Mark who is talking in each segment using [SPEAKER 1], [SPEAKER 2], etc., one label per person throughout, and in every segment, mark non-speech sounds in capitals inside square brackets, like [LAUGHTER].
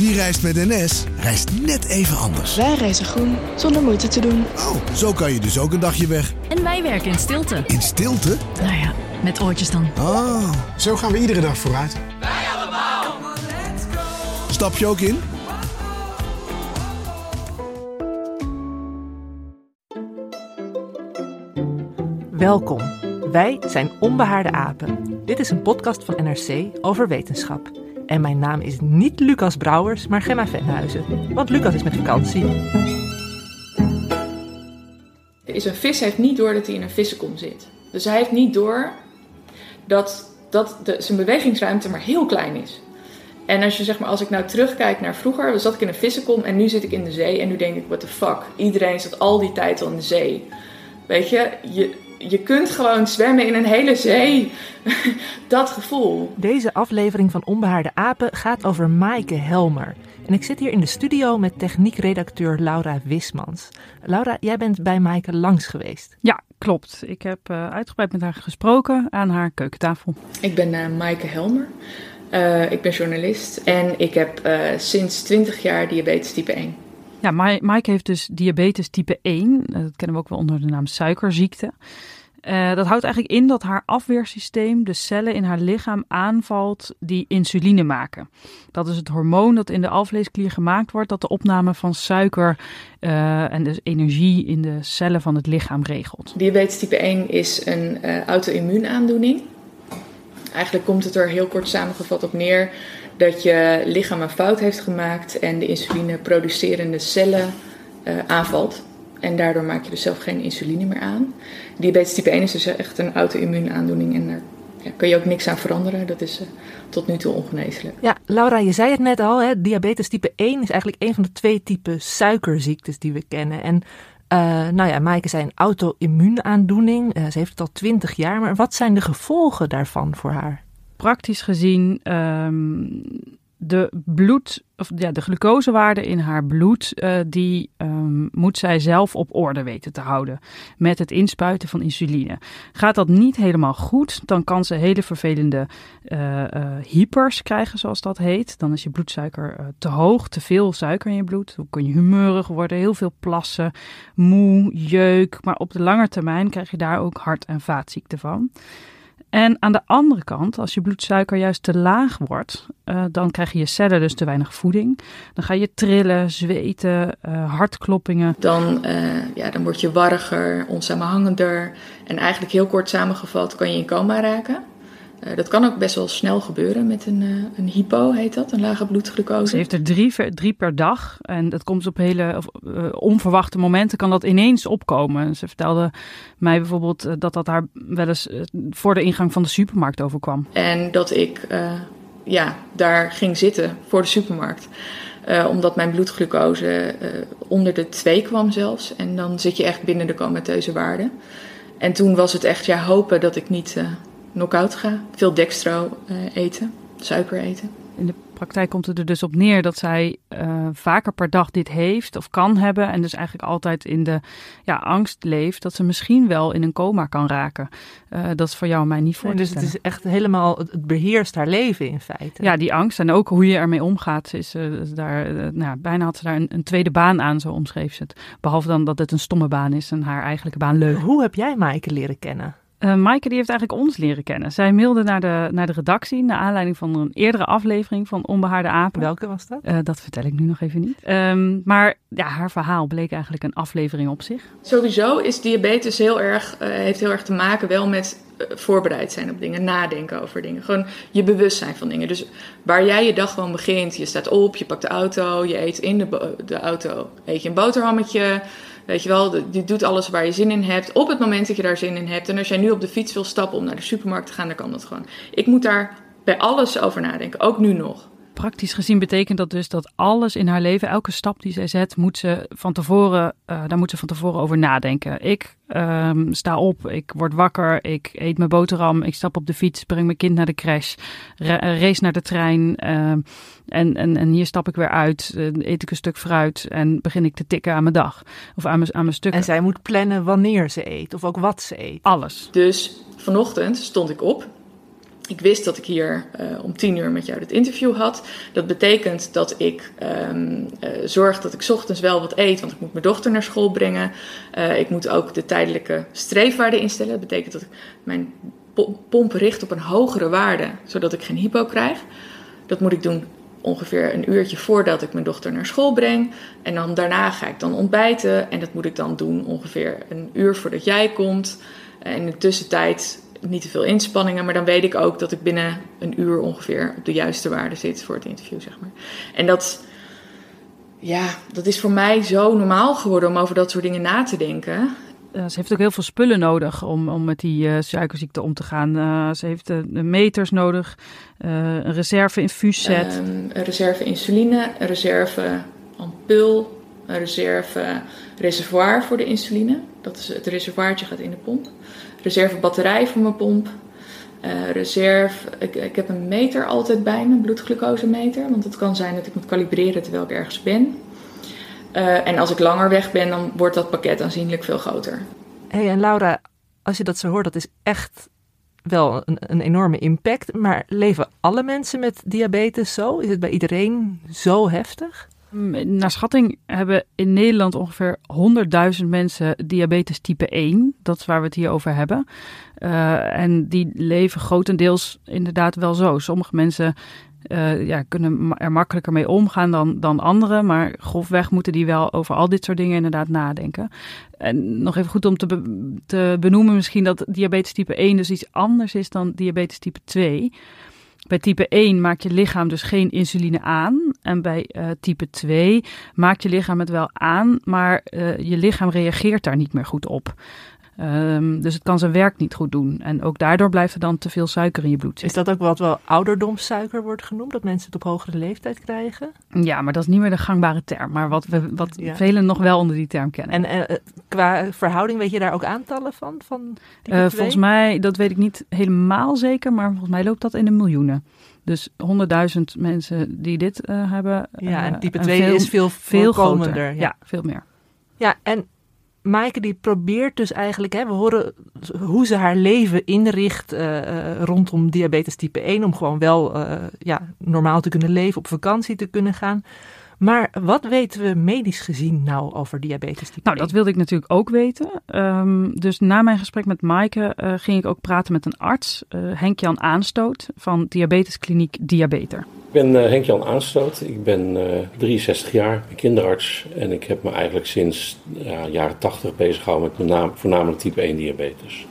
[SPEAKER 1] Wie reist met NS, reist net even anders.
[SPEAKER 2] Wij reizen groen, zonder moeite te doen.
[SPEAKER 1] Oh, zo kan je dus ook een dagje weg.
[SPEAKER 3] En wij werken in stilte.
[SPEAKER 1] In stilte?
[SPEAKER 3] Nou ja, met oortjes dan.
[SPEAKER 1] Oh.
[SPEAKER 4] Zo gaan we iedere dag vooruit.
[SPEAKER 5] Wij allemaal.
[SPEAKER 1] Stap je ook in?
[SPEAKER 6] Welkom. Wij zijn Onbehaarde Apen. Dit is een podcast van NRC over wetenschap. En mijn naam is niet Lucas Brouwers, maar Gemma Venhuizen. Want Lucas is met vakantie.
[SPEAKER 7] Is een vis heeft niet door dat hij in een vissenkom zit. Dus hij heeft niet door dat, dat de, zijn bewegingsruimte maar heel klein is. En als, je, zeg maar, als ik nou terugkijk naar vroeger, dan zat ik in een vissenkom en nu zit ik in de zee. En nu denk ik, what the fuck, iedereen zat al die tijd al in de zee. Weet je, je, je kunt gewoon zwemmen in een hele zee. [LAUGHS] dat gevoel.
[SPEAKER 6] Deze aflevering van Onbehaarde Apen gaat over Maaike Helmer. En ik zit hier in de studio met techniekredacteur Laura Wismans. Laura, jij bent bij Maaike langs geweest.
[SPEAKER 8] Ja, klopt. Ik heb uh, uitgebreid met haar gesproken aan haar keukentafel.
[SPEAKER 7] Ik ben uh, Maaike Helmer. Uh, ik ben journalist en ik heb sinds 20 jaar diabetes type 1.
[SPEAKER 8] Ja, Mike heeft dus diabetes type 1. Dat kennen we ook wel onder de naam suikerziekte. Uh, dat houdt eigenlijk in dat haar afweersysteem de cellen in haar lichaam aanvalt die insuline maken. Dat is het hormoon dat in de alvleesklier gemaakt wordt, dat de opname van suiker uh, en dus energie in de cellen van het lichaam regelt.
[SPEAKER 7] Diabetes type 1 is een uh, auto-immuunaandoening. Eigenlijk komt het er heel kort samengevat op neer dat je lichaam een fout heeft gemaakt en de insuline producerende cellen uh, aanvalt. En daardoor maak je dus zelf geen insuline meer aan. Diabetes type 1 is dus echt een auto-immuunaandoening en daar ja, kun je ook niks aan veranderen. Dat is uh, tot nu toe ongeneeslijk.
[SPEAKER 6] Ja, Laura, je zei het net al, hè? diabetes type 1 is eigenlijk een van de twee typen suikerziektes die we kennen. En nou ja, Maaike zei een auto-immuunaandoening. Uh, ze heeft het al twintig jaar, maar wat zijn de gevolgen daarvan voor haar?
[SPEAKER 8] Praktisch gezien um, de bloed, of ja, de glucosewaarde in haar bloed, uh, die um, moet zij zelf op orde weten te houden met het inspuiten van insuline. Gaat dat niet helemaal goed, dan kan ze hele vervelende uh, uh, hypers krijgen, zoals dat heet. Dan is je bloedsuiker te hoog, te veel suiker in je bloed. Dan kun je humeurig worden, heel veel plassen, moe, jeuk. Maar op de lange termijn krijg je daar ook hart- en vaatziekten van. En aan de andere kant, als je bloedsuiker juist te laag wordt, uh, dan krijg je cellen dus te weinig voeding. Dan ga je trillen, zweten, uh, hartkloppingen.
[SPEAKER 7] Dan, uh, ja, dan word je warriger, onsamenhangender. En eigenlijk heel kort samengevat kan je in coma raken. Uh, dat kan ook best wel snel gebeuren met een, uh, een hypo, heet dat, een lage bloedglucose.
[SPEAKER 8] Ze heeft er drie, drie per dag en dat komt op hele of, uh, onverwachte momenten, kan dat ineens opkomen. Ze vertelde mij bijvoorbeeld dat dat haar wel eens voor de ingang van de supermarkt overkwam.
[SPEAKER 7] En dat ik ja, daar ging zitten voor de supermarkt. omdat mijn bloedglucose onder de 2 kwam zelfs. En dan zit je echt binnen de comateuze waarde. En toen was het echt ja, hopen dat ik niet knock-out ga. Veel dextro uh, eten, suiker eten.
[SPEAKER 8] In de praktijk komt het er dus op neer dat zij uh, vaker per dag dit heeft of kan hebben. En dus eigenlijk altijd in de ja, angst leeft dat ze misschien wel in een coma kan raken. Uh, dat is voor jou en mij niet voor.
[SPEAKER 6] Nee, dus het is echt helemaal, het beheerst haar leven in feite.
[SPEAKER 8] Ja, die angst en ook hoe je ermee omgaat. Is, uh, daar, nou, bijna had ze daar een, een, tweede baan aan, zo omschreef ze het. Behalve dan dat het een stomme baan is en haar eigenlijke baan leuk.
[SPEAKER 6] Hoe heb jij Maaike leren kennen?
[SPEAKER 8] Uh, Maaike die heeft eigenlijk ons leren kennen. Zij mailde naar de, naar de redactie naar aanleiding van een eerdere aflevering van Onbehaarde Apen.
[SPEAKER 6] Welke was dat?
[SPEAKER 8] Uh, dat vertel ik nu nog even niet. Um, maar ja, haar verhaal bleek eigenlijk een aflevering op zich.
[SPEAKER 7] Sowieso is diabetes heel erg, uh, heeft heel erg te maken wel met voorbereid zijn op dingen, nadenken over dingen. Gewoon je bewustzijn van dingen. Dus waar jij je dag gewoon begint, je staat op, je pakt de auto, je eet in de, de auto, eet je een boterhammetje... Weet je wel, je doet alles waar je zin in hebt. Op het moment dat je daar zin in hebt. En als jij nu op de fiets wil stappen om naar de supermarkt te gaan, dan kan dat gewoon. Ik moet daar bij alles over nadenken, ook nu nog.
[SPEAKER 8] Praktisch gezien betekent dat dus dat alles in haar leven, elke stap die zij zet, moet ze van tevoren, uh, daar moet ze van tevoren over nadenken. Ik um, sta op, ik word wakker, ik eet mijn boterham, ik stap op de fiets, breng mijn kind naar de crash, race naar de trein. Uh, en, en, en hier stap ik weer uit, uh, eet ik een stuk fruit en begin ik te tikken aan mijn dag. Of aan mijn, aan mijn stukken.
[SPEAKER 6] En zij moet plannen wanneer ze eet of ook wat ze eet.
[SPEAKER 8] Alles.
[SPEAKER 7] Dus vanochtend stond ik op ik wist dat ik hier uh, om tien uur met jou dit interview had. Dat betekent dat ik um, uh, zorg dat ik ochtends wel wat eet, want ik moet mijn dochter naar school brengen. Uh, ik moet ook de tijdelijke streefwaarde instellen. Dat betekent dat ik mijn pomp richt op een hogere waarde, zodat ik geen hypo krijg. Dat moet ik doen ongeveer een uurtje voordat ik mijn dochter naar school breng. En dan daarna ga ik dan ontbijten. En dat moet ik dan doen ongeveer een uur voordat jij komt. En in de tussentijd niet te veel inspanningen, maar dan weet ik ook dat ik binnen een uur ongeveer op de juiste waarde zit voor het interview, zeg maar. En dat, ja, dat is voor mij zo normaal geworden om over dat soort dingen na te denken.
[SPEAKER 8] Uh, ze heeft ook heel veel spullen nodig om, om met die uh, suikerziekte om te gaan. Uh, ze heeft meters nodig, een reserve infuusset.
[SPEAKER 7] Um, een reserve insuline, een reserve ampul, een reserve reservoir voor de insuline. Dat is het reservoirtje gaat in de pomp reserve batterij voor mijn pomp. Uh, reserve, ik, ik, heb een meter altijd bij me, bloedglucosemeter. Want het kan zijn dat ik moet kalibreren terwijl ik ergens ben. Uh, en als ik langer weg ben, dan wordt dat pakket aanzienlijk veel groter.
[SPEAKER 6] hey, en Laura, als je dat zo hoort, dat is echt wel een, een, enorme impact. Maar leven alle mensen met diabetes zo? Is het bij iedereen zo heftig?
[SPEAKER 8] Naar schatting hebben in Nederland ongeveer 100.000 mensen diabetes type 1. Dat is waar we het hier over hebben. Uh, en die leven grotendeels inderdaad wel zo. Sommige mensen uh, ja, kunnen er makkelijker mee omgaan dan, dan anderen. Maar grofweg moeten die wel over al dit soort dingen inderdaad nadenken. En nog even goed om te, te benoemen misschien dat diabetes type 1 dus iets anders is dan diabetes type 2. Bij type 1 maakt je lichaam dus geen insuline aan. En bij uh, type 2 maakt je lichaam het wel aan, maar uh, je lichaam reageert daar niet meer goed op. Um, dus het kan zijn werk niet goed doen. En ook daardoor blijft er dan te veel suiker in je bloed.
[SPEAKER 6] Is dat ook wat wel ouderdomssuiker wordt genoemd? Dat mensen het op hogere leeftijd krijgen?
[SPEAKER 8] Ja, maar dat is niet meer de gangbare term. Maar wat, we, wat ja. velen nog wel onder die term kennen.
[SPEAKER 6] En uh, qua verhouding weet je daar ook aantallen van? van
[SPEAKER 8] uh, volgens mij, dat weet ik niet helemaal zeker. Maar volgens mij loopt dat in de miljoenen. Dus 100.000 mensen die dit uh, hebben.
[SPEAKER 6] Ja, en type 2 is veel, veel groter.
[SPEAKER 8] Ja. ja, veel meer.
[SPEAKER 6] Ja, en Maaike die probeert dus eigenlijk, hè, we horen hoe ze haar leven inricht uh, rondom diabetes type 1, om gewoon wel uh, ja, normaal te kunnen leven, op vakantie te kunnen gaan. Maar wat weten we medisch gezien nou over diabetes type
[SPEAKER 8] Nou, dat wilde ik natuurlijk ook weten. Um, dus na mijn gesprek met Maaike uh, ging ik ook praten met een arts, Henk-Jan Aanstoot van Diabeteskliniek Diabeter.
[SPEAKER 4] Ik ben uh, Henk-Jan Aanstoot, ik ben 63 jaar, kinderarts en ik heb me eigenlijk sinds ja, jaren 80 bezig gehouden met met voornamelijk type 1 diabetes.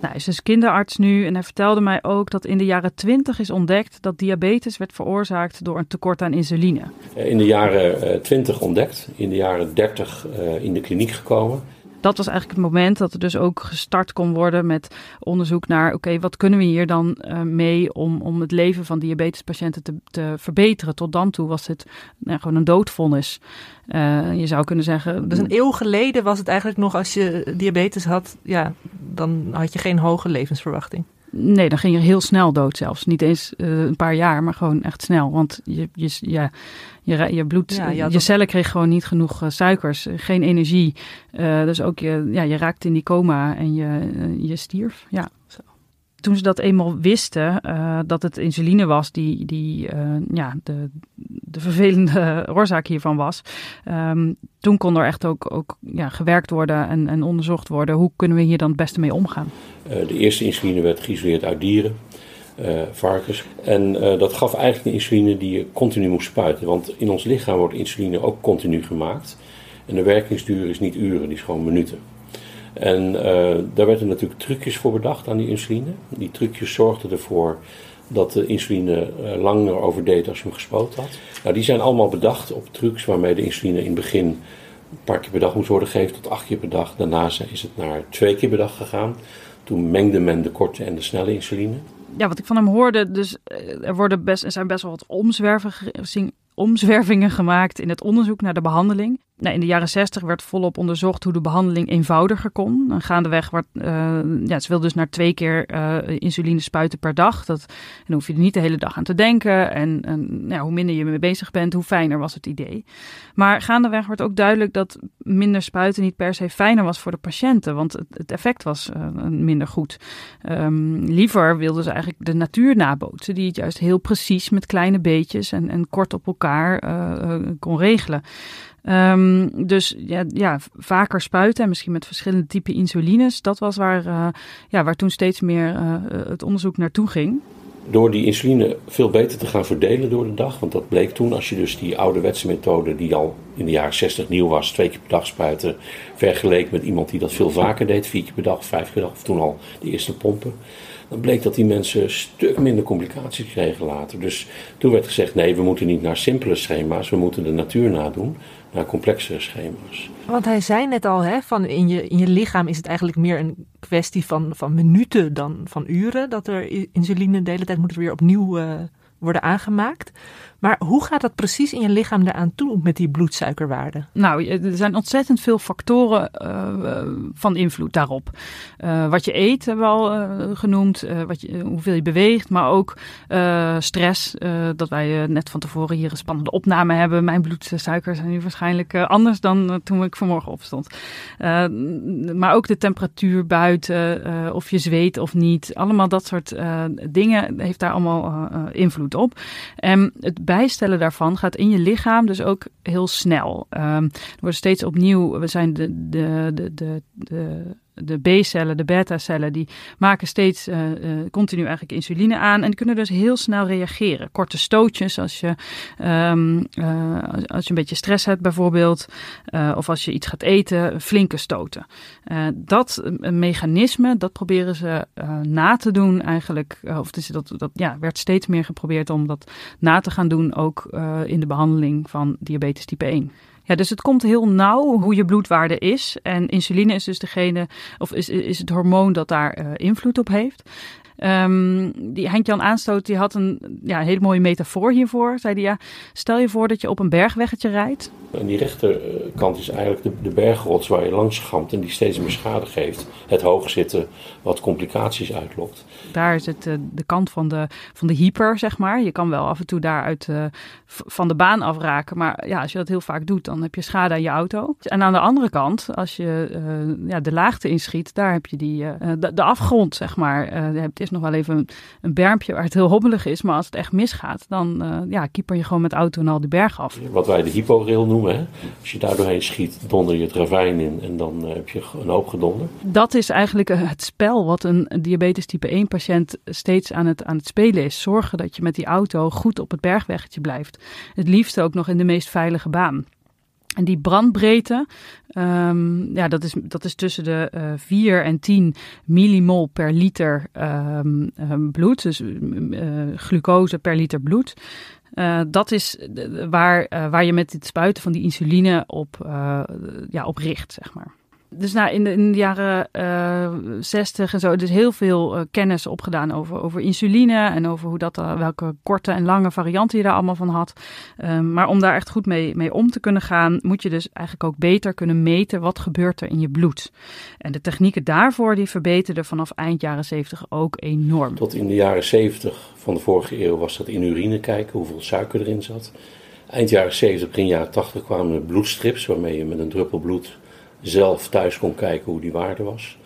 [SPEAKER 8] Nou, hij is dus kinderarts nu en hij vertelde mij ook dat in de jaren 20 is ontdekt dat diabetes werd veroorzaakt door een tekort aan insuline.
[SPEAKER 4] In de jaren 20 ontdekt, in de jaren 30 in de kliniek gekomen
[SPEAKER 8] dat was eigenlijk het moment dat er dus ook gestart kon worden met onderzoek naar, oké, wat kunnen we hier dan uh, mee om, om het leven van diabetespatiënten te, te verbeteren. Tot dan toe was het nou, gewoon een doodvonnis. Uh, je zou kunnen zeggen.
[SPEAKER 6] Dus een eeuw geleden was het eigenlijk nog als je diabetes had, ja, dan had je geen hoge levensverwachting.
[SPEAKER 8] Nee, dan ging je heel snel dood zelfs. Niet eens uh, een paar jaar, maar gewoon echt snel. Want je, je, ja, je, je bloed, ja, je, je cellen kreeg gewoon niet genoeg uh, suikers, geen energie. Uh, dus ook je, ja, je raakte in die coma en je, je stierf. Ja. Zo. Toen ze dat eenmaal wisten, dat het insuline was die, die ja, de, de vervelende [LAUGHS] oorzaak hiervan was. Um, toen kon er echt ook, ook ja, gewerkt worden en, en onderzocht worden. Hoe kunnen we hier dan het beste mee omgaan?
[SPEAKER 4] Uh, de eerste insuline werd geïsoleerd uit dieren, varkens. En dat gaf eigenlijk een insuline die je continu moest spuiten. Want in ons lichaam wordt insuline ook continu gemaakt. En de werkingsduur is niet uren, die is gewoon minuten. En daar werden natuurlijk trucjes voor bedacht aan die insuline. Die trucjes zorgden ervoor dat de insuline langer overdeed als je hem gespoten had. Nou, die zijn allemaal bedacht op trucs waarmee de insuline in het begin een paar keer per dag moest worden gegeven tot acht keer per dag. Daarna is het naar twee keer per dag gegaan. Toen mengde men de korte en de snelle insuline.
[SPEAKER 8] ja, wat ik van hem hoorde, dus eh, er, worden best, zijn best wel wat omzwervingen gemaakt in het onderzoek naar de behandeling. Nou, in de jaren 60 werd volop onderzocht hoe de behandeling eenvoudiger kon. En gaandeweg werd, uh, ja, ze wilde dus naar twee keer uh, insuline spuiten per dag. Dat, en dan hoef je er niet de hele dag aan te denken. En, en hoe minder je mee bezig bent, hoe fijner was het idee. Maar gaandeweg werd ook duidelijk dat minder spuiten niet per se fijner was voor de patiënten. Want het, effect was uh, minder goed. Um, liever wilden ze eigenlijk de natuur nabootsen. Die het juist heel precies met kleine beetjes en, en kort op elkaar kon regelen. Um, dus ja, ja, vaker spuiten en misschien met verschillende typen insulines. Dat was waar, uh, ja, waar toen steeds meer uh, het onderzoek naartoe ging.
[SPEAKER 4] Door die insuline veel beter te gaan verdelen door de dag. Want dat bleek toen, als je dus die ouderwetse methode, die al in de jaren 60 nieuw was, twee keer per dag spuiten, vergeleek met iemand die dat veel vaker deed, vier keer per dag, vijf keer per dag, of toen al de eerste pompen. Dan bleek dat die mensen een stuk minder complicaties kregen later. Dus toen werd gezegd: nee, we moeten niet naar simpele schema's, we moeten de natuur nadoen naar complexere schema's.
[SPEAKER 6] Want hij zei net al, hè, van in, je, in je lichaam is het eigenlijk meer een kwestie van, van minuten dan van uren. Dat er insuline de hele tijd moet weer opnieuw uh, worden aangemaakt. Maar hoe gaat dat precies in je lichaam eraan toe met die bloedsuikerwaarde?
[SPEAKER 8] Nou, er zijn ontzettend veel factoren uh, van invloed daarop. Uh, wat je eet hebben we al genoemd, wat je, hoeveel je beweegt, maar ook stress. dat wij net van tevoren hier een spannende opname hebben. Mijn bloedsuikers zijn nu waarschijnlijk anders dan toen ik vanmorgen opstond. maar ook de temperatuur buiten, of je zweet of niet. Allemaal dat soort dingen heeft daar allemaal invloed op. En het bijstellen daarvan gaat in je lichaam dus ook heel snel. Um, er wordt steeds opnieuw, we zijn de, de, de, de, de de B-cellen, de beta-cellen, die maken steeds uh, uh, continu eigenlijk insuline aan en kunnen dus heel snel reageren. Korte stootjes als je, um, uh, als je een beetje stress hebt bijvoorbeeld, of als je iets gaat eten, flinke stoten. dat mechanisme, dat proberen ze na te doen eigenlijk, of dus dat, dat ja, werd steeds meer geprobeerd om dat na te gaan doen, ook in de behandeling van diabetes type 1. Ja, dus het komt heel nauw hoe je bloedwaarde is. En insuline is dus degene, of is, is het hormoon dat daar uh, invloed op heeft. Um, die Henk-Jan Aanstoot die had een ja, hele mooie metafoor hiervoor. Zei hij, ja, stel je voor dat je op een bergweggetje rijdt.
[SPEAKER 4] En die rechterkant is eigenlijk de, de bergrots waar je langs gamt en die steeds meer schade geeft. Het hoog zitten wat complicaties uitlokt.
[SPEAKER 8] Daar is het uh, de kant van de, van de hyper, zeg maar. Je kan wel af en toe daaruit uh, van de baan afraken. Maar ja, als je dat heel vaak doet, dan heb je schade aan je auto. En aan de andere kant, als je uh, ja, de laagte inschiet, daar heb je die, de, de, afgrond, zeg maar. het is nog wel even een, een bermpje waar het heel hobbelig is. Maar als het echt misgaat, dan ja, kieper je gewoon met auto en al die berg af.
[SPEAKER 4] Wat wij de hyporail noemen. Hè? Als je daar doorheen schiet, donder je het ravijn in en dan heb je een hoop gedonder.
[SPEAKER 8] Dat is eigenlijk het spel wat een diabetes type 1 patiënt steeds aan het, aan het spelen is. Zorgen dat je met die auto goed op het bergweggetje blijft. Het liefst ook nog in de meest veilige baan. En die brandbreedte, um, ja, dat is, dat is tussen de uh, 4 en 10 millimol per liter um, um, bloed. Dus uh, glucose per liter bloed. Dat is waar, waar je met het spuiten van die insuline op, ja, op richt, zeg maar dus nou, in, de, jaren uh, eh, 60 en zo, dus heel veel uh, kennis opgedaan over, over insuline en over hoe dat, uh, welke korte en lange varianten je daar allemaal van had. Um, maar om daar echt goed mee, mee om te kunnen gaan, moet je dus eigenlijk ook beter kunnen meten wat gebeurt er in je bloed. En de technieken daarvoor, die verbeterden vanaf eind jaren 70 ook enorm.
[SPEAKER 4] Tot in de jaren 70 van de vorige eeuw was dat in urine kijken, hoeveel suiker erin zat. Eind jaren 70, begin jaren 80 kwamen bloedstrips, waarmee je met een druppel bloed zelf thuis kon kijken hoe die waarde was.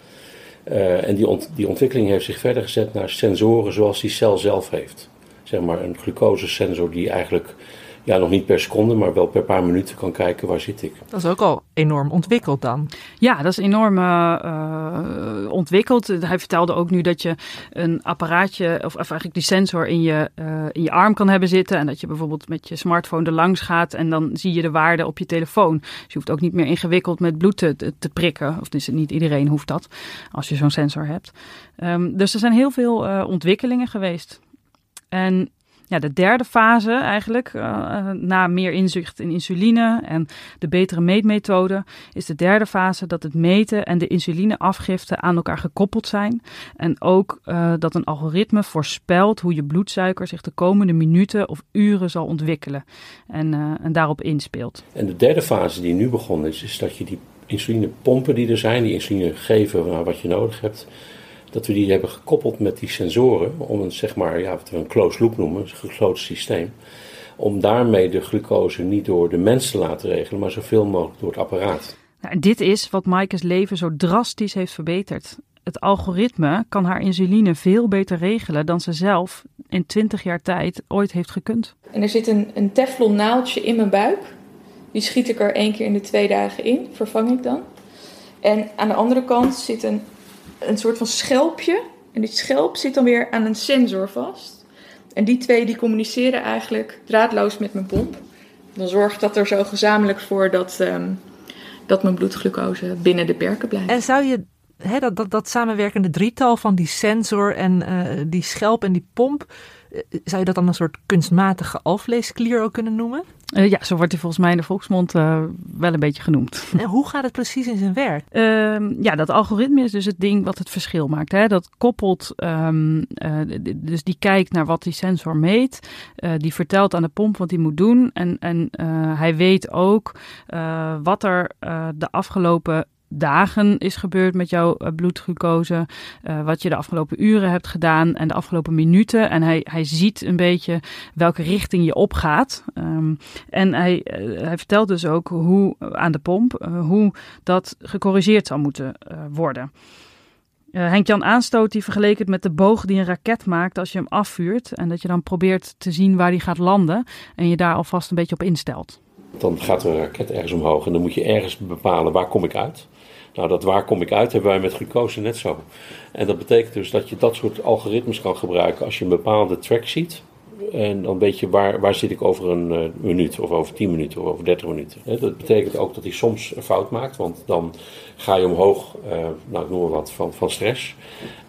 [SPEAKER 4] Uh, en die, die ontwikkeling heeft zich verder gezet naar sensoren zoals die cel zelf heeft. Zeg maar een glucosesensor die eigenlijk ja, nog niet per seconde, maar wel per paar minuten kan kijken waar zit ik.
[SPEAKER 6] Dat is ook al enorm ontwikkeld dan.
[SPEAKER 8] Ja, dat is enorm uh, ontwikkeld. Hij vertelde ook nu dat je een apparaatje, of, of eigenlijk die sensor in je, uh, in je arm kan hebben zitten. En dat je bijvoorbeeld met je smartphone er langs gaat en dan zie je de waarde op je telefoon. Dus je hoeft ook niet meer ingewikkeld met bloed te, te prikken. Of dus niet iedereen hoeft dat, als je zo'n sensor hebt. Um, dus er zijn heel veel ontwikkelingen geweest. En Ja, de derde fase eigenlijk, uh, na meer inzicht in insuline en de betere meetmethode, is de derde fase dat het meten en de insulineafgifte aan elkaar gekoppeld zijn. En ook uh, dat een algoritme voorspelt hoe je bloedsuiker zich de komende minuten of uren zal ontwikkelen en, en daarop inspeelt.
[SPEAKER 4] En de derde fase die nu begonnen is, is dat je die insulinepompen die er zijn, die insuline geven wat je nodig hebt, dat we die hebben gekoppeld met die sensoren om een, zeg maar, ja, wat we een closed loop noemen, een gesloten systeem. Om daarmee de glucose niet door de mens te laten regelen, maar zoveel mogelijk door het apparaat.
[SPEAKER 8] Nou, dit is wat Maaike's leven zo drastisch heeft verbeterd. Het algoritme kan haar insuline veel beter regelen dan ze zelf in 20 jaar tijd ooit heeft gekund.
[SPEAKER 7] En er zit een, een teflon naaldje in mijn buik. Die schiet ik er één keer in de twee dagen in, vervang ik dan. En aan de andere kant zit een een soort van schelpje. En die schelp zit dan weer aan een sensor vast. En die twee die communiceren eigenlijk draadloos met mijn pomp. Dan zorgt dat er zo gezamenlijk voor dat, um, dat mijn bloedglucose binnen de perken blijft.
[SPEAKER 6] En zou je dat, dat, dat samenwerkende drietal van die sensor en uh, die schelp en die pomp eh, zou je dat dan een soort kunstmatige alvleesklier ook kunnen noemen?
[SPEAKER 8] Uh, ja, zo wordt hij volgens mij in de volksmond uh, wel een beetje genoemd.
[SPEAKER 6] En hoe gaat het precies in zijn werk?
[SPEAKER 8] Uh, ja, dat algoritme is dus het ding wat het verschil maakt. Hè. Dat koppelt, um, dus die kijkt naar wat die sensor meet. die vertelt aan de pomp wat hij moet doen. En, en hij weet ook wat er de afgelopen dagen is gebeurd met jouw eh, bloedglucose, uh, wat je de afgelopen uren hebt gedaan en de afgelopen minuten. En hij, hij ziet een beetje welke richting je opgaat. Um, en hij, uh, hij vertelt dus ook hoe aan de pomp, hoe dat gecorrigeerd zou moeten worden. Uh, Henk-Jan Aanstoot die vergeleek het met de boog die een raket maakt als je hem afvuurt. En dat je dan probeert te zien waar die gaat landen en je daar alvast een beetje op instelt.
[SPEAKER 4] Dan gaat er een raket ergens omhoog en dan moet je ergens bepalen waar kom ik uit. Nou, dat waar kom ik uit hebben wij met glucose net zo. En dat betekent dus dat je dat soort algoritmes kan gebruiken als je een bepaalde track ziet. En dan weet je waar, waar zit ik over een uh, minuut of over 10 minuten of over 30 minuten. dat betekent ook dat hij soms een fout maakt, want dan ga je omhoog, uh, nou ik noem maar wat, van, van stress.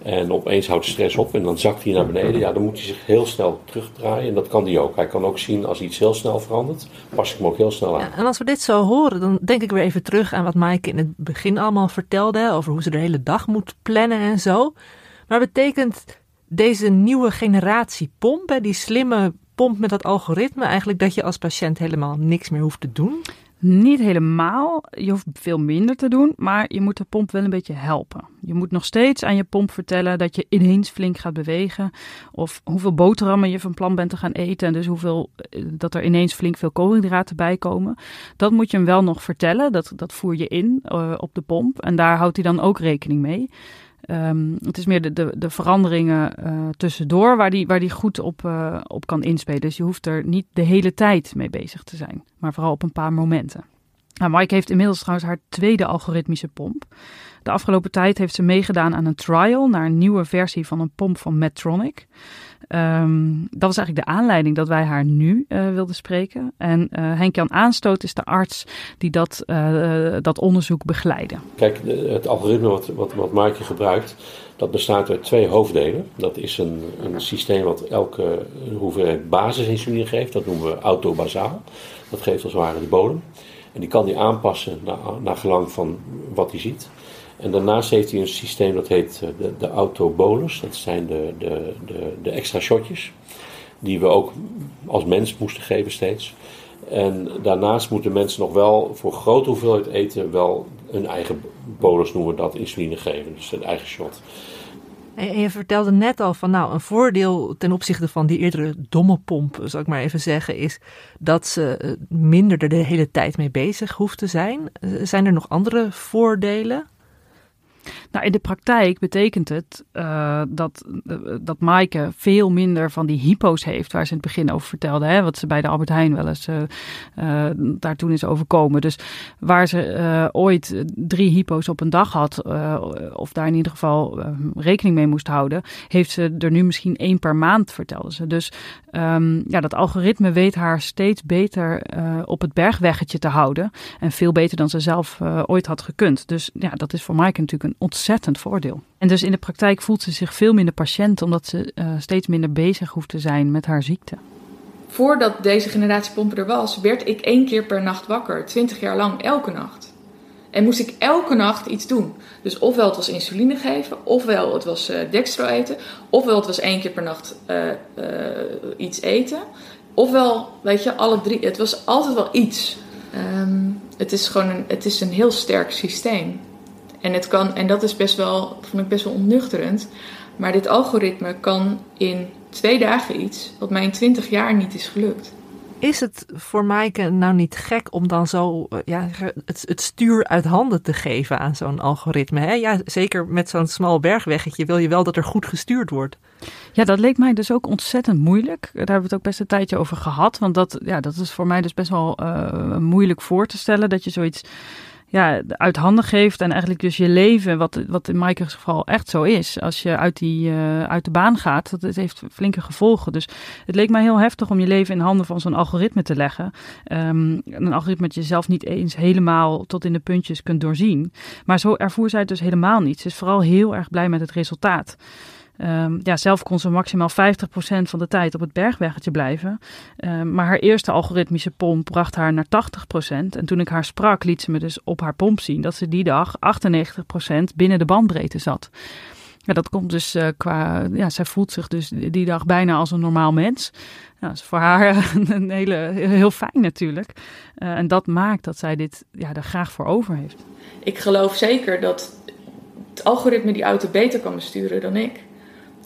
[SPEAKER 4] En opeens houdt stress op en dan zakt hij naar beneden. Ja, dan moet hij zich heel snel terugdraaien en dat kan hij ook. Hij kan ook zien als iets heel snel verandert, pas ik hem ook heel snel aan.
[SPEAKER 6] En als we dit zo horen, dan denk ik weer even terug aan wat Maaike in het begin allemaal vertelde over hoe ze de hele dag moet plannen en zo. Maar betekent deze nieuwe generatie pomp, die slimme pomp met dat algoritme, eigenlijk dat je als patiënt helemaal niks meer hoeft te doen?
[SPEAKER 8] Niet helemaal. Je hoeft veel minder te doen, maar je moet de pomp wel een beetje helpen. Je moet nog steeds aan je pomp vertellen dat je ineens flink gaat bewegen. Of hoeveel boterhammen je van plan bent te gaan eten. En dus hoeveel, eh, dat er ineens flink veel koolhydraten bij komen. Dat moet je hem wel nog vertellen. Dat, dat voer je in uh, op de pomp. En daar houdt hij dan ook rekening mee. Um, het is meer de, de, de veranderingen uh, tussendoor waar die, waar die goed op, uh, op kan inspelen. Dus je hoeft er niet de hele tijd mee bezig te zijn, maar vooral op een paar momenten. Nou, Mike heeft inmiddels trouwens haar tweede algoritmische pomp. De afgelopen tijd heeft ze meegedaan aan een trial naar een nieuwe versie van een pomp van Medtronic. Um, dat was eigenlijk de aanleiding dat wij haar nu uh, wilden spreken. En uh, Henk-Jan Aanstoot is de arts die dat, uh, dat onderzoek begeleidde.
[SPEAKER 4] Kijk, het algoritme wat, wat, wat gebruikt, dat bestaat uit twee hoofddelen. Dat is een, een systeem wat elke hoeveelheid basisinsuline geeft. Dat noemen we autobasaal. Dat geeft als het ware de bodem. En die kan die aanpassen naar, naar gelang van wat hij ziet. En daarnaast heeft hij een systeem dat heet eh, de, de autobolus. Dat zijn de, de, de, de extra shotjes. Die we ook als mens moesten geven steeds. En daarnaast moeten mensen nog wel voor grote hoeveelheid eten wel hun eigen bolus noemen we dat, insuline geven. Dus een eigen shot.
[SPEAKER 6] Je vertelde net al van, nou, een voordeel ten opzichte van die eerdere domme pomp, zal ik maar even zeggen, is dat ze eh, minder er de hele tijd mee bezig hoeft te zijn. Eh, zijn er nog andere voordelen?
[SPEAKER 8] Nou, in de praktijk betekent het uh, dat, dat Maaike veel minder van die hypo's heeft, waar ze in het begin over vertelde, hè, wat ze bij de Albert Heijn wel eens uh, daar toen is overkomen. Dus waar ze ooit drie hypo's op een dag had, of daar in ieder geval rekening mee moest houden, heeft ze er nu misschien één per maand, vertelde ze. Dus um, ja, dat algoritme weet haar steeds beter op het bergweggetje te houden. En veel beter dan ze zelf ooit had gekund. Dus ja, dat is voor Maaike natuurlijk een ontzettend voordeel. En dus in de praktijk voelt ze zich veel minder patiënt, omdat ze uh, steeds minder bezig hoeft te zijn met haar ziekte.
[SPEAKER 7] voordat deze generatie pompen er was, werd ik één keer per nacht wakker. Twintig jaar lang, elke nacht. En moest ik elke nacht iets doen. Dus ofwel het was insuline geven, ofwel het was uh, dextro eten, ofwel het was één keer per nacht uh, iets eten. Ofwel, weet je, alle drie. Het was altijd wel iets. Um, het is gewoon een, het is een heel sterk systeem. En, het kan, en dat is best wel, vond ik best wel onnuchterend. Maar dit algoritme kan in twee dagen iets wat mij in twintig jaar niet is gelukt.
[SPEAKER 6] Is het voor Maaike nou niet gek om dan zo eh, ja, het, het stuur uit handen te geven aan zo'n algoritme? Hè? Ja, zeker met zo'n smal bergweggetje wil je wel dat er goed gestuurd wordt.
[SPEAKER 8] Ja, dat leek mij dus ook ontzettend moeilijk. Daar hebben we het ook best een tijdje over gehad. Want dat, ja, dat is voor mij dus best wel uh, moeilijk voor te stellen. Dat je zoiets ja, uit handen geeft en eigenlijk dus je leven, wat, wat in Maaike's geval echt zo is, als je uit, die, uh, uit de baan gaat, dat heeft flinke gevolgen. Dus het leek mij heel heftig om je leven in handen van zo'n algoritme te leggen. Um, een algoritme dat je zelf niet eens helemaal tot in de puntjes kunt doorzien. Maar zo ervoer zij het dus helemaal niet. Ze is vooral heel erg blij met het resultaat. Um, ja, zelf kon ze maximaal 50% van de tijd op het bergweggetje blijven. Um, maar haar eerste algoritmische pomp bracht haar naar 80%. En toen ik haar sprak, liet ze me dus op haar pomp zien dat ze die dag 98% binnen de bandbreedte zat. Dat komt dus uh, qua. Ja, zij voelt zich dus die dag bijna als een normaal mens. Ja, dat is voor haar [LAUGHS] een hele, heel fijn natuurlijk. Uh, en dat maakt dat zij dit ja, er graag voor over heeft.
[SPEAKER 7] Ik geloof zeker dat het algoritme die auto beter kan besturen dan ik.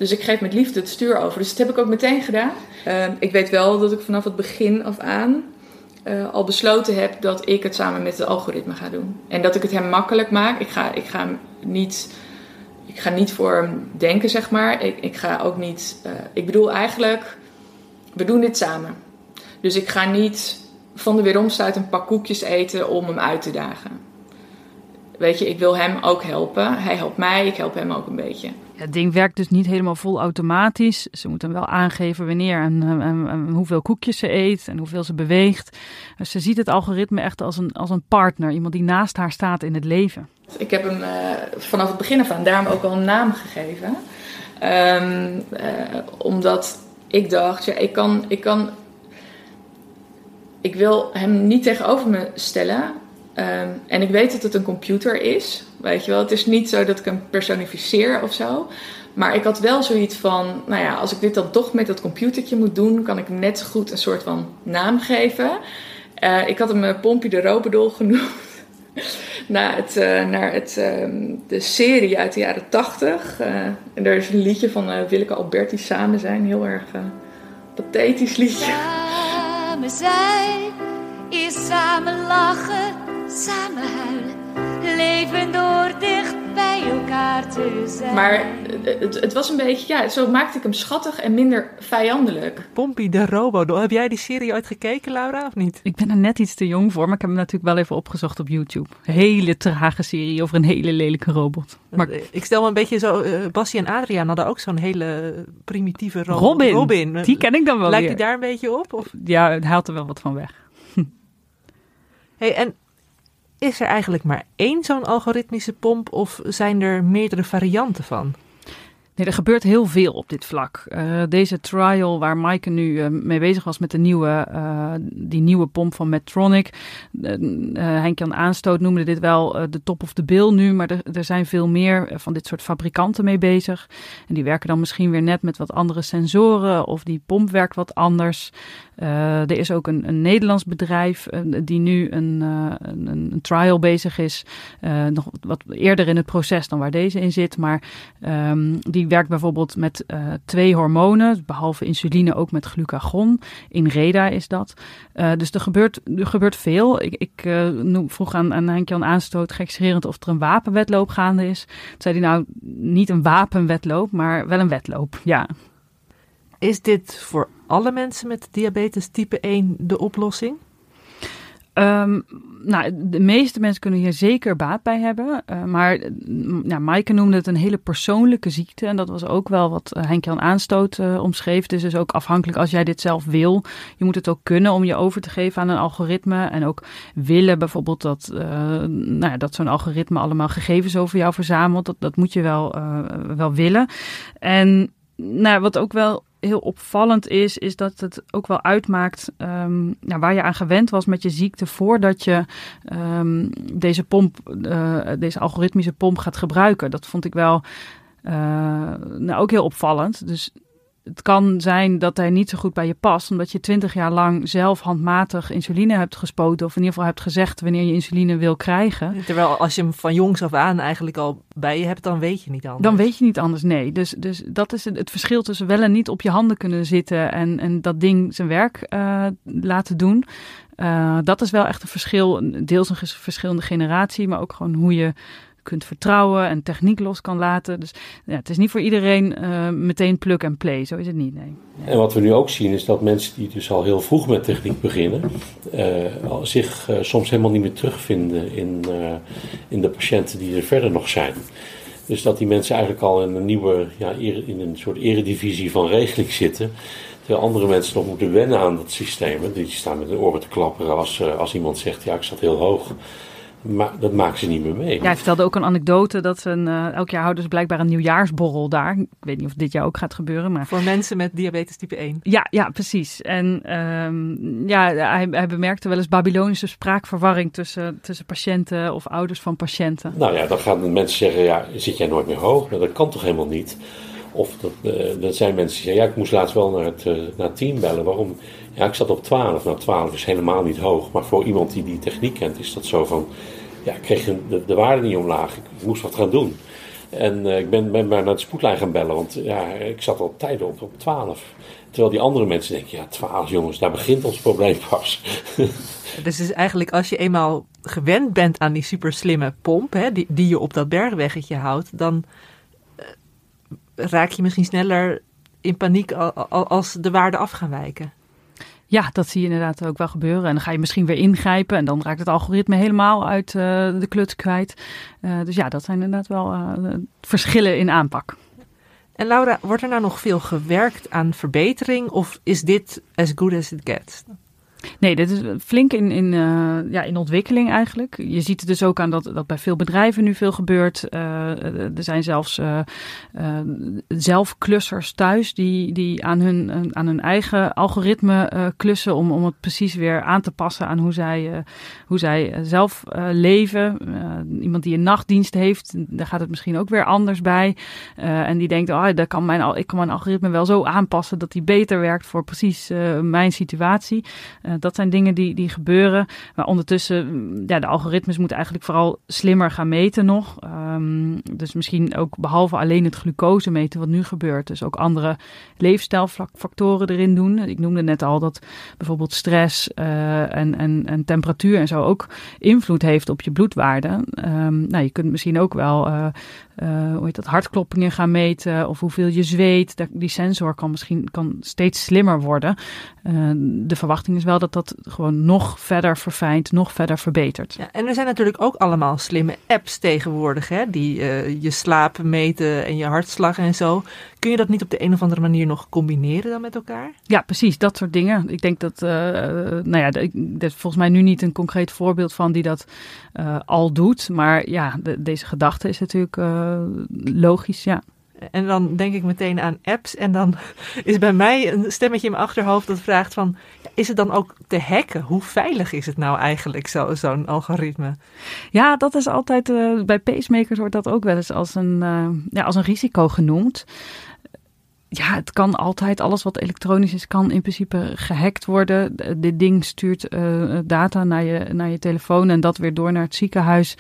[SPEAKER 7] Dus ik geef met liefde het stuur over. Dus dat heb ik ook meteen gedaan. Uh, ik weet wel dat ik vanaf het begin af aan uh, al besloten heb dat ik het samen met het algoritme ga doen. En dat ik het hem makkelijk maak. Ik ga, ik ga, niet, ik ga niet voor hem denken, zeg maar. Ik, ik ga ook niet. Uh, ik bedoel eigenlijk, we doen dit samen. Dus ik ga niet van de weeromstuit een pak koekjes eten om hem uit te dagen. Weet je, ik wil hem ook helpen. Hij helpt mij, ik help hem ook een beetje.
[SPEAKER 8] Het ding werkt dus niet helemaal vol automatisch. Ze moet hem wel aangeven wanneer en, hoeveel koekjes ze eet en hoeveel ze beweegt. Dus ze ziet het algoritme echt als een, als een partner, iemand die naast haar staat in het leven.
[SPEAKER 7] Ik heb hem uh, vanaf het begin af aan daarom ook al een naam gegeven. Um, uh, omdat ik dacht, ja, ik kan, ik kan. Ik wil hem niet tegenover me stellen. Um, en ik weet dat het een computer is. Weet je wel, het is niet zo dat ik hem personificeer of zo. Maar ik had wel zoiets van, nou ja, als ik dit dan toch met dat computertje moet doen, kan ik net goed een soort van naam geven. Uh, ik had hem uh, Pompie de Robedol [LAUGHS] genoemd. naar het, naar het, um, de serie uit de jaren tachtig. en er is een liedje van Willeke Alberti, Samen zijn. Heel erg pathetisch liedje.
[SPEAKER 5] Samen zijn is samen lachen, samen huilen leven door dicht bij elkaar te zijn.
[SPEAKER 7] Maar het, het, was een beetje, ja, zo maakte ik hem schattig en minder vijandelijk.
[SPEAKER 6] Pompie de Robo. Heb jij die serie ooit gekeken, Laura, of niet?
[SPEAKER 8] Ik ben er net iets te jong voor, maar ik heb hem natuurlijk wel even opgezocht op YouTube. hele trage serie over een hele lelijke robot. Maar...
[SPEAKER 6] Ik stel me een beetje zo, uh, Bassie en Adriaan hadden ook zo'n hele primitieve robot.
[SPEAKER 8] Robin.
[SPEAKER 6] Robin.
[SPEAKER 8] Die ken ik dan wel
[SPEAKER 6] Lijkt hij daar een beetje op? Of?
[SPEAKER 8] Ja, hij haalt er wel wat van weg. [LAUGHS]
[SPEAKER 6] hey, en is er eigenlijk maar één zo'n algoritmische pomp of zijn er meerdere varianten van?
[SPEAKER 8] Nee, er gebeurt heel veel op dit vlak. Uh, deze trial waar Maaike nu uh, mee bezig was met de nieuwe, uh, die nieuwe pomp van Medtronic. Henk-Jan Aanstoot noemde dit wel de top of the bill nu, maar er, er zijn veel meer van dit soort fabrikanten mee bezig. En die werken dan misschien weer net met wat andere sensoren of die pomp werkt wat anders. er is ook een, een Nederlands bedrijf die nu een, een, een, trial bezig is. nog wat eerder in het proces dan waar deze in zit, maar um, die werkt bijvoorbeeld met uh, twee hormonen, behalve insuline ook met glucagon. In Reda is dat. Uh, dus er gebeurt, er gebeurt veel. Ik, ik uh, vroeg aan, aan Henk-Jan Aanstoot gekscherend of er een wapenwetloop gaande is. Zei hij nou niet een wapenwetloop, maar wel een wedloop, ja.
[SPEAKER 6] Is dit voor alle mensen met diabetes type 1 de oplossing?
[SPEAKER 8] Um, nou, de meeste mensen kunnen hier zeker baat bij hebben. Uh, maar nou, Maaike noemde het een hele persoonlijke ziekte. En dat was ook wel wat Henk-Jan Aanstoot uh, omschreef. Dus is ook afhankelijk als jij dit zelf wil. Je moet het ook kunnen om je over te geven aan een algoritme. En ook willen bijvoorbeeld dat, nou dat zo'n algoritme allemaal gegevens over jou verzamelt. Dat, dat moet je wel, wel willen. En nou, wat ook wel heel opvallend is, is dat het ook wel uitmaakt nou, waar je aan gewend was met je ziekte voordat je um, deze pomp, uh, deze algoritmische pomp gaat gebruiken. Dat vond ik wel uh, nou, ook heel opvallend. Dus het kan zijn dat hij niet zo goed bij je past, omdat je twintig jaar lang zelf handmatig insuline hebt gespoten, of in ieder geval hebt gezegd wanneer je insuline wil krijgen.
[SPEAKER 6] Terwijl als je hem van jongs af aan eigenlijk al bij je hebt, dan weet je niet anders.
[SPEAKER 8] Dan weet je niet anders, nee. Dus, dus dat is het, verschil tussen wel en niet op je handen kunnen zitten en, en dat ding zijn werk uh, laten doen. Uh, dat is wel echt een verschil, deels een verschillende generatie, maar ook gewoon hoe je kunt vertrouwen en techniek los kan laten. Dus ja, het is niet voor iedereen uh, meteen plug and play. Zo is het niet, nee.
[SPEAKER 4] En wat we nu ook zien is dat mensen die dus al heel vroeg met techniek beginnen, uh, zich uh, soms helemaal niet meer terugvinden in, in de patiënten die er verder nog zijn. Dus dat die mensen eigenlijk al in een nieuwe, ja, in een soort eredivisie van regeling zitten. Terwijl andere mensen nog moeten wennen aan dat systeem. Die staan met hun oren te klapperen als, als iemand zegt, ja ik zat heel hoog. Maar dat maken ze niet meer mee.
[SPEAKER 8] Ja, hij vertelde ook een anekdote dat een, uh, elk jaar houden ze blijkbaar een nieuwjaarsborrel daar. Ik weet niet of dit jaar ook gaat gebeuren. Maar...
[SPEAKER 6] Voor mensen met diabetes type 1.
[SPEAKER 8] Ja, ja precies. En um, ja, hij, hij, bemerkte wel eens Babylonische spraakverwarring tussen, tussen patiënten of ouders van patiënten.
[SPEAKER 4] Nou ja, dan gaan mensen zeggen, ja, zit jij nooit meer hoog? Nou, dat kan toch helemaal niet? Of dat, uh, dat zijn mensen die zeggen, ja, ik moest laatst wel naar het, uh, naar het team bellen. Waarom? Ja, ik zat op 12. Nou, 12 is helemaal niet hoog. Maar voor iemand die die techniek kent, is dat zo van... Ja, ik kreeg de, de waarde niet omlaag. Ik moest wat gaan doen. En uh, ik ben, ben maar naar de spoedlijn gaan bellen. Want ja, ik zat al tijden op, op 12. Terwijl die andere mensen denken, ja, 12 jongens, daar begint ons probleem pas. [LAUGHS]
[SPEAKER 6] dus is eigenlijk als je eenmaal gewend bent aan die super slimme pomp, hè, die, die je op dat bergweggetje houdt, dan uh, raak je misschien sneller in paniek als de waarden af gaan wijken.
[SPEAKER 8] Ja, dat zie je inderdaad ook wel gebeuren. En dan ga je misschien weer ingrijpen en dan raakt het algoritme helemaal uit uh, de kluts kwijt. Uh, dus ja, dat zijn inderdaad wel uh, verschillen in aanpak.
[SPEAKER 6] En Laura, wordt er nou nog veel gewerkt aan verbetering of is dit as good as it gets?
[SPEAKER 8] Nee, dit is flink in, in, uh, ja, in ontwikkeling eigenlijk. Je ziet het dus ook aan dat, dat bij veel bedrijven nu veel gebeurt. Uh, er zijn zelfs uh, zelfklussers thuis die, die aan, hun, aan hun eigen algoritme klussen om, om het precies weer aan te passen aan hoe zij, hoe zij zelf leven. iemand die een nachtdienst heeft, daar gaat het misschien ook weer anders bij. en die denkt, oh, daar kan mijn, ik kan mijn algoritme wel zo aanpassen dat die beter werkt voor precies mijn situatie. Uh, dat zijn dingen die, die gebeuren. Maar ondertussen, mm, ja, de algoritmes moeten eigenlijk vooral slimmer gaan meten nog. Um, dus misschien ook behalve alleen het glucose meten wat nu gebeurt. Dus ook andere leefstijlfactoren erin doen. Ik noemde net al dat bijvoorbeeld stress uh, en, en, en temperatuur en zo ook invloed heeft op je bloedwaarde. Um, nou, je kunt misschien ook wel uh, uh, hoe heet dat, hartkloppingen gaan meten of hoeveel je zweet. Die sensor kan misschien kan steeds slimmer worden. Uh, de verwachting is wel dat dat gewoon nog verder verfijnt, nog verder verbetert.
[SPEAKER 6] Ja, en er zijn natuurlijk ook allemaal slimme apps tegenwoordig, hè, die uh, je slaap meten en je hartslag en zo. Kun je dat niet op de een of andere manier nog combineren dan met elkaar?
[SPEAKER 8] Ja, precies, dat soort dingen. Ik denk dat, uh, nou ja, er is volgens mij nu niet een concreet voorbeeld van die dat uh, al doet. Maar ja, de, deze gedachte is natuurlijk uh, logisch, ja.
[SPEAKER 6] En dan denk ik meteen aan apps. En dan [LAUGHS] is bij mij een stemmetje in mijn achterhoofd dat vraagt van... is het dan ook te hacken? Hoe veilig is het nou eigenlijk, zo'n zo algoritme?
[SPEAKER 8] Ja, dat is altijd... Uh, bij pacemakers wordt dat ook wel eens als een, uh, ja, als een risico genoemd ja, het kan altijd, alles wat elektronisch is, kan in principe gehackt worden. Dit ding stuurt uh, data naar je, naar je telefoon en dat weer door naar het ziekenhuis.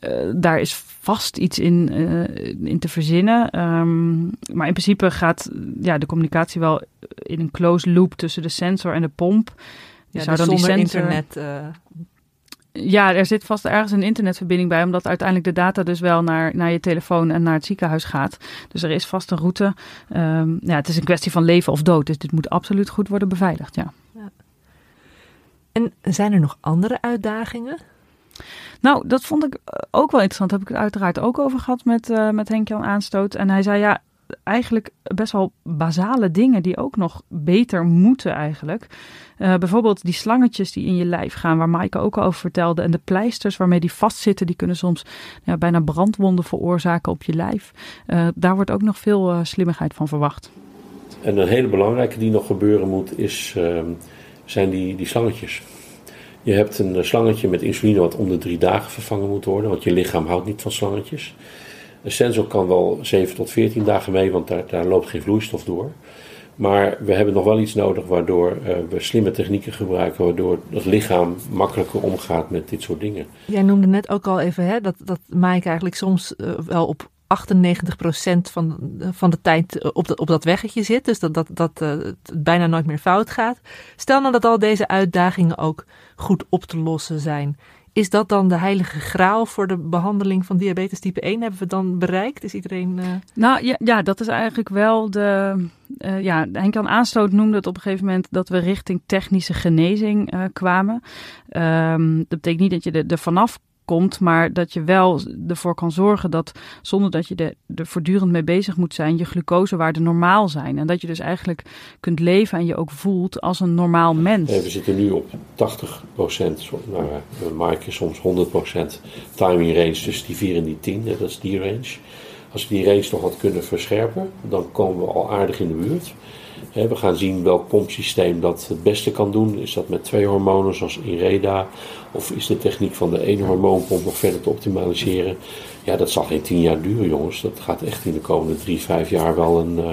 [SPEAKER 8] Uh, daar is vast iets in, uh, in te verzinnen. Um, maar in principe gaat ja, de communicatie wel in een closed loop tussen de sensor en de pomp.
[SPEAKER 6] Je ja, zou dus dan die sensor, internet
[SPEAKER 8] ja, er zit vast ergens een internetverbinding bij, omdat uiteindelijk de data dus wel naar, naar je telefoon en naar het ziekenhuis gaat. Dus er is vast een route. Um, ja, het is een kwestie van leven of dood, dus dit moet absoluut goed worden beveiligd, ja. ja.
[SPEAKER 6] En zijn er nog andere uitdagingen?
[SPEAKER 8] Nou, dat vond ik ook wel interessant. Daar heb ik het uiteraard ook over gehad met, uh, met Henk-Jan Aanstoot. En hij zei, ja, eigenlijk best wel basale dingen die ook nog beter moeten eigenlijk. Uh, bijvoorbeeld die slangetjes die in je lijf gaan, waar Maaike ook over vertelde. En de pleisters waarmee die vastzitten, die kunnen soms ja, bijna brandwonden veroorzaken op je lijf. Uh, daar wordt ook nog veel uh, slimmigheid van verwacht.
[SPEAKER 4] En een hele belangrijke die nog gebeuren moet, is, ehm, zijn die, die slangetjes. Je hebt een slangetje met insuline wat om de drie dagen vervangen moet worden, want je lichaam houdt niet van slangetjes. Een sensor kan wel 7 tot 14 dagen mee, want daar, daar loopt geen vloeistof door. Maar we hebben nog wel iets nodig waardoor uh, we slimme technieken gebruiken, waardoor het lichaam makkelijker omgaat met dit soort dingen.
[SPEAKER 6] Jij noemde net ook al even hè, dat, dat Mike eigenlijk soms uh, wel op 98% van, van de tijd op, de, op dat weggetje zit. Dus dat, dat, dat het bijna nooit meer fout gaat. Stel nou dat al deze uitdagingen ook goed op te lossen zijn. Is dat dan de heilige graal voor de behandeling van diabetes type 1? Hebben we dan bereikt? Is iedereen. Uh...
[SPEAKER 8] Nou ja, ja, dat is eigenlijk wel de. Uh, ja, Henk-Jan Aansloot noemde het op een gegeven moment dat we richting technische genezing uh, kwamen. Um, dat betekent niet dat je er vanaf komt, maar dat je wel ervoor kan zorgen dat zonder dat je er, voortdurend mee bezig moet zijn, je glucosewaarden normaal zijn. En dat je dus eigenlijk kunt leven en je ook voelt als een normaal mens.
[SPEAKER 4] we zitten nu op 80 procent, nou ja, Mike soms 100 procent timing range tussen die 4 en die 10, dat is die range. Als we die range nog wat kunnen verscherpen, dan komen we al aardig in de buurt. We gaan zien welk pompsysteem dat het beste kan doen. Is dat met twee hormonen zoals Inreda? Of is de techniek van de ene hormoonpomp nog verder te optimaliseren? Ja, dat zal geen tien jaar duren, jongens. Dat gaat echt in de komende drie, vijf jaar wel een, uh,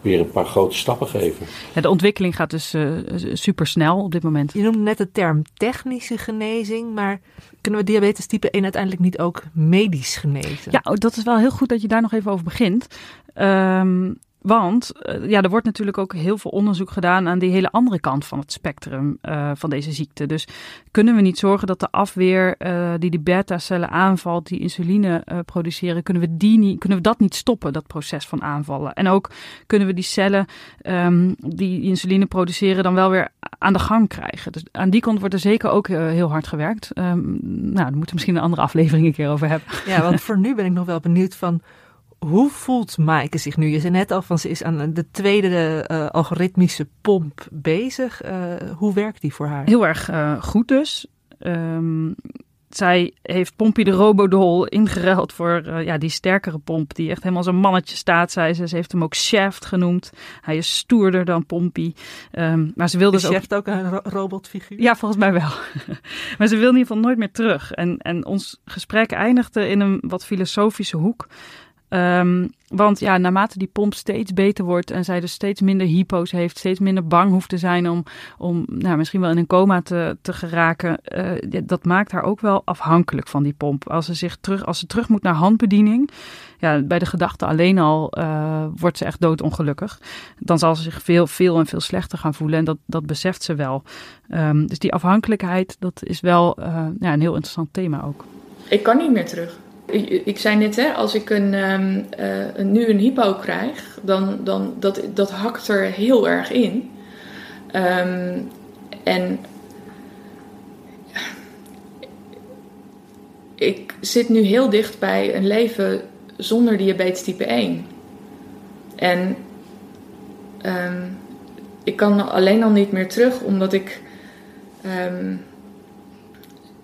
[SPEAKER 4] weer een paar grote stappen geven.
[SPEAKER 8] Ja, de ontwikkeling gaat dus uh, super snel op dit moment.
[SPEAKER 6] Je noemde net de term technische genezing, maar kunnen we diabetes type 1 uiteindelijk niet ook medisch genezen?
[SPEAKER 8] Ja, dat is wel heel goed dat je daar nog even over begint. Um, want uh, ja, er wordt natuurlijk ook heel veel onderzoek gedaan aan die hele andere kant van het spectrum uh, van deze ziekte. Dus kunnen we niet zorgen dat de afweer uh, die die beta-cellen aanvalt, die insuline produceren, kunnen we, die niet, kunnen we dat niet stoppen, dat proces van aanvallen? En ook kunnen we die cellen um, die insuline produceren dan wel weer aan de gang krijgen. Dus aan die kant wordt er zeker ook heel hard gewerkt. Um, nou, daar moeten we misschien een andere aflevering een keer over hebben.
[SPEAKER 6] Ja, want voor nu ben ik nog wel benieuwd van hoe voelt Maaike zich nu? Je zei net al van ze is aan de tweede uh, algoritmische pomp bezig. Uh, hoe werkt die voor haar?
[SPEAKER 8] Heel erg uh, goed dus. Um, zij heeft Pompie de Robodol ingeruild voor ja, die sterkere pomp. Die echt helemaal zo'n mannetje staat, zei ze. Ze heeft hem ook Shaft genoemd. Hij is stoerder dan Pompie. Um, maar ze wilde
[SPEAKER 6] is Shaft ook, ook een ro robotfiguur?
[SPEAKER 8] Ja, volgens mij wel. [LAUGHS] maar ze wil in ieder geval nooit meer terug. En, en ons gesprek eindigde in een wat filosofische hoek. Um, want ja, naarmate die pomp steeds beter wordt en zij dus steeds minder hypo's heeft, steeds minder bang hoeft te zijn om, om nou, misschien wel in een coma te, te geraken, uh, dat maakt haar ook wel afhankelijk van die pomp. Als ze, zich terug, als ze terug moet naar handbediening, ja, bij de gedachte alleen al uh, wordt ze echt doodongelukkig. Dan zal ze zich veel, veel en veel slechter gaan voelen en dat, dat beseft ze wel. Um, dus die afhankelijkheid, dat is wel uh, ja, een heel interessant thema ook.
[SPEAKER 7] Ik kan niet meer terug. Ik zei net, hè, als ik een, um, uh, nu een hypo krijg, dan, dan dat, dat hakt er heel erg in. Um, en ik zit nu heel dicht bij een leven zonder diabetes type 1. En um, ik kan alleen al niet meer terug, omdat ik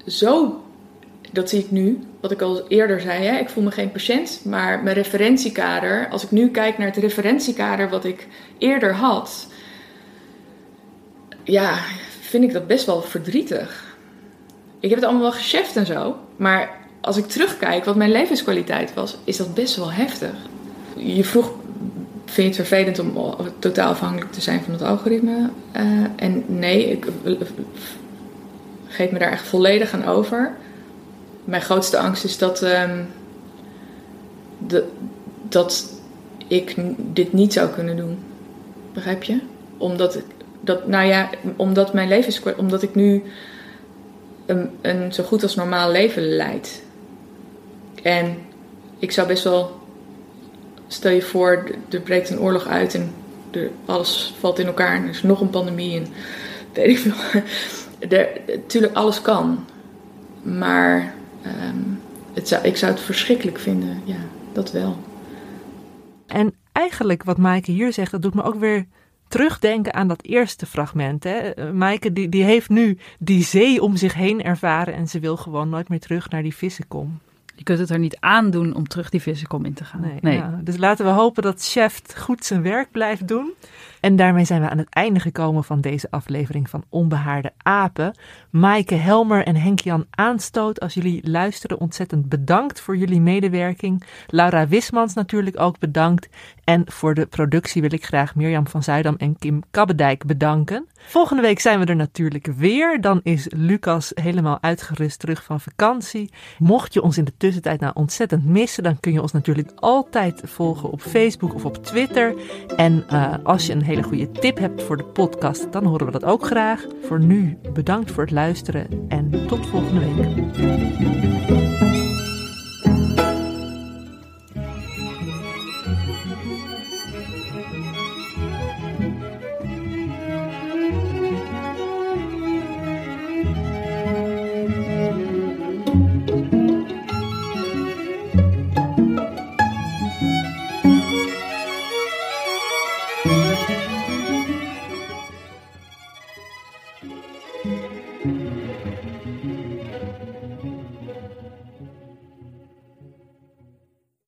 [SPEAKER 7] zo dat zie ik nu, wat ik al eerder zei. Hè? Ik voel me geen patiënt, maar mijn referentiekader, als ik nu kijk naar het referentiekader wat ik eerder had, ja, vind ik dat best wel verdrietig. Ik heb het allemaal wel gecheft en zo, maar als ik terugkijk wat mijn levenskwaliteit was, is dat best wel heftig. Je vroeg, vind je het vervelend om totaal afhankelijk te zijn van het algoritme? Uh, en nee, ik geef me daar echt volledig aan over mijn grootste angst is dat, um, de, dat ik dit niet zou kunnen doen. Begrijp je? Omdat, dat, nou ja, omdat mijn leven is, omdat ik nu een, een zo goed als normaal leven leid. En ik zou best wel, stel je voor, er breekt een oorlog uit en er, alles valt in elkaar en er is nog een pandemie en weet ik veel. [LAUGHS] Natuurlijk, alles kan. Maar um, het zou, ik zou het verschrikkelijk vinden, ja, dat wel.
[SPEAKER 6] En eigenlijk wat Maaike hier zegt, dat doet me ook weer terugdenken aan dat eerste fragment. Hè? Eh, Maaike die, die heeft nu die zee om zich heen ervaren en ze wil gewoon nooit meer terug naar die vissenkom.
[SPEAKER 8] Je kunt het er niet aandoen om terug die vissenkom in te gaan.
[SPEAKER 6] Nee,
[SPEAKER 8] Nee.
[SPEAKER 6] ja. dus laten we hopen dat chef goed zijn werk blijft doen. En daarmee zijn we aan het einde gekomen van deze aflevering van Onbehaarde Apen. Maaike Helmer en Henk-Jan Aanstoot, als jullie luisteren, ontzettend bedankt voor jullie medewerking. Laura Wismans natuurlijk ook bedankt. En voor de productie wil ik graag Mirjam van Zuidam en Kim Kabbedijk bedanken. Volgende week zijn we er natuurlijk weer. Dan is Lucas helemaal uitgerust terug van vakantie. Mocht je ons in de tussentijd nou ontzettend missen, dan kun je ons natuurlijk altijd volgen op Facebook of op Twitter. En eh, als je een hele goede tip hebt voor de podcast, dan horen we dat ook graag. Voor nu bedankt voor het luisteren en tot volgende week.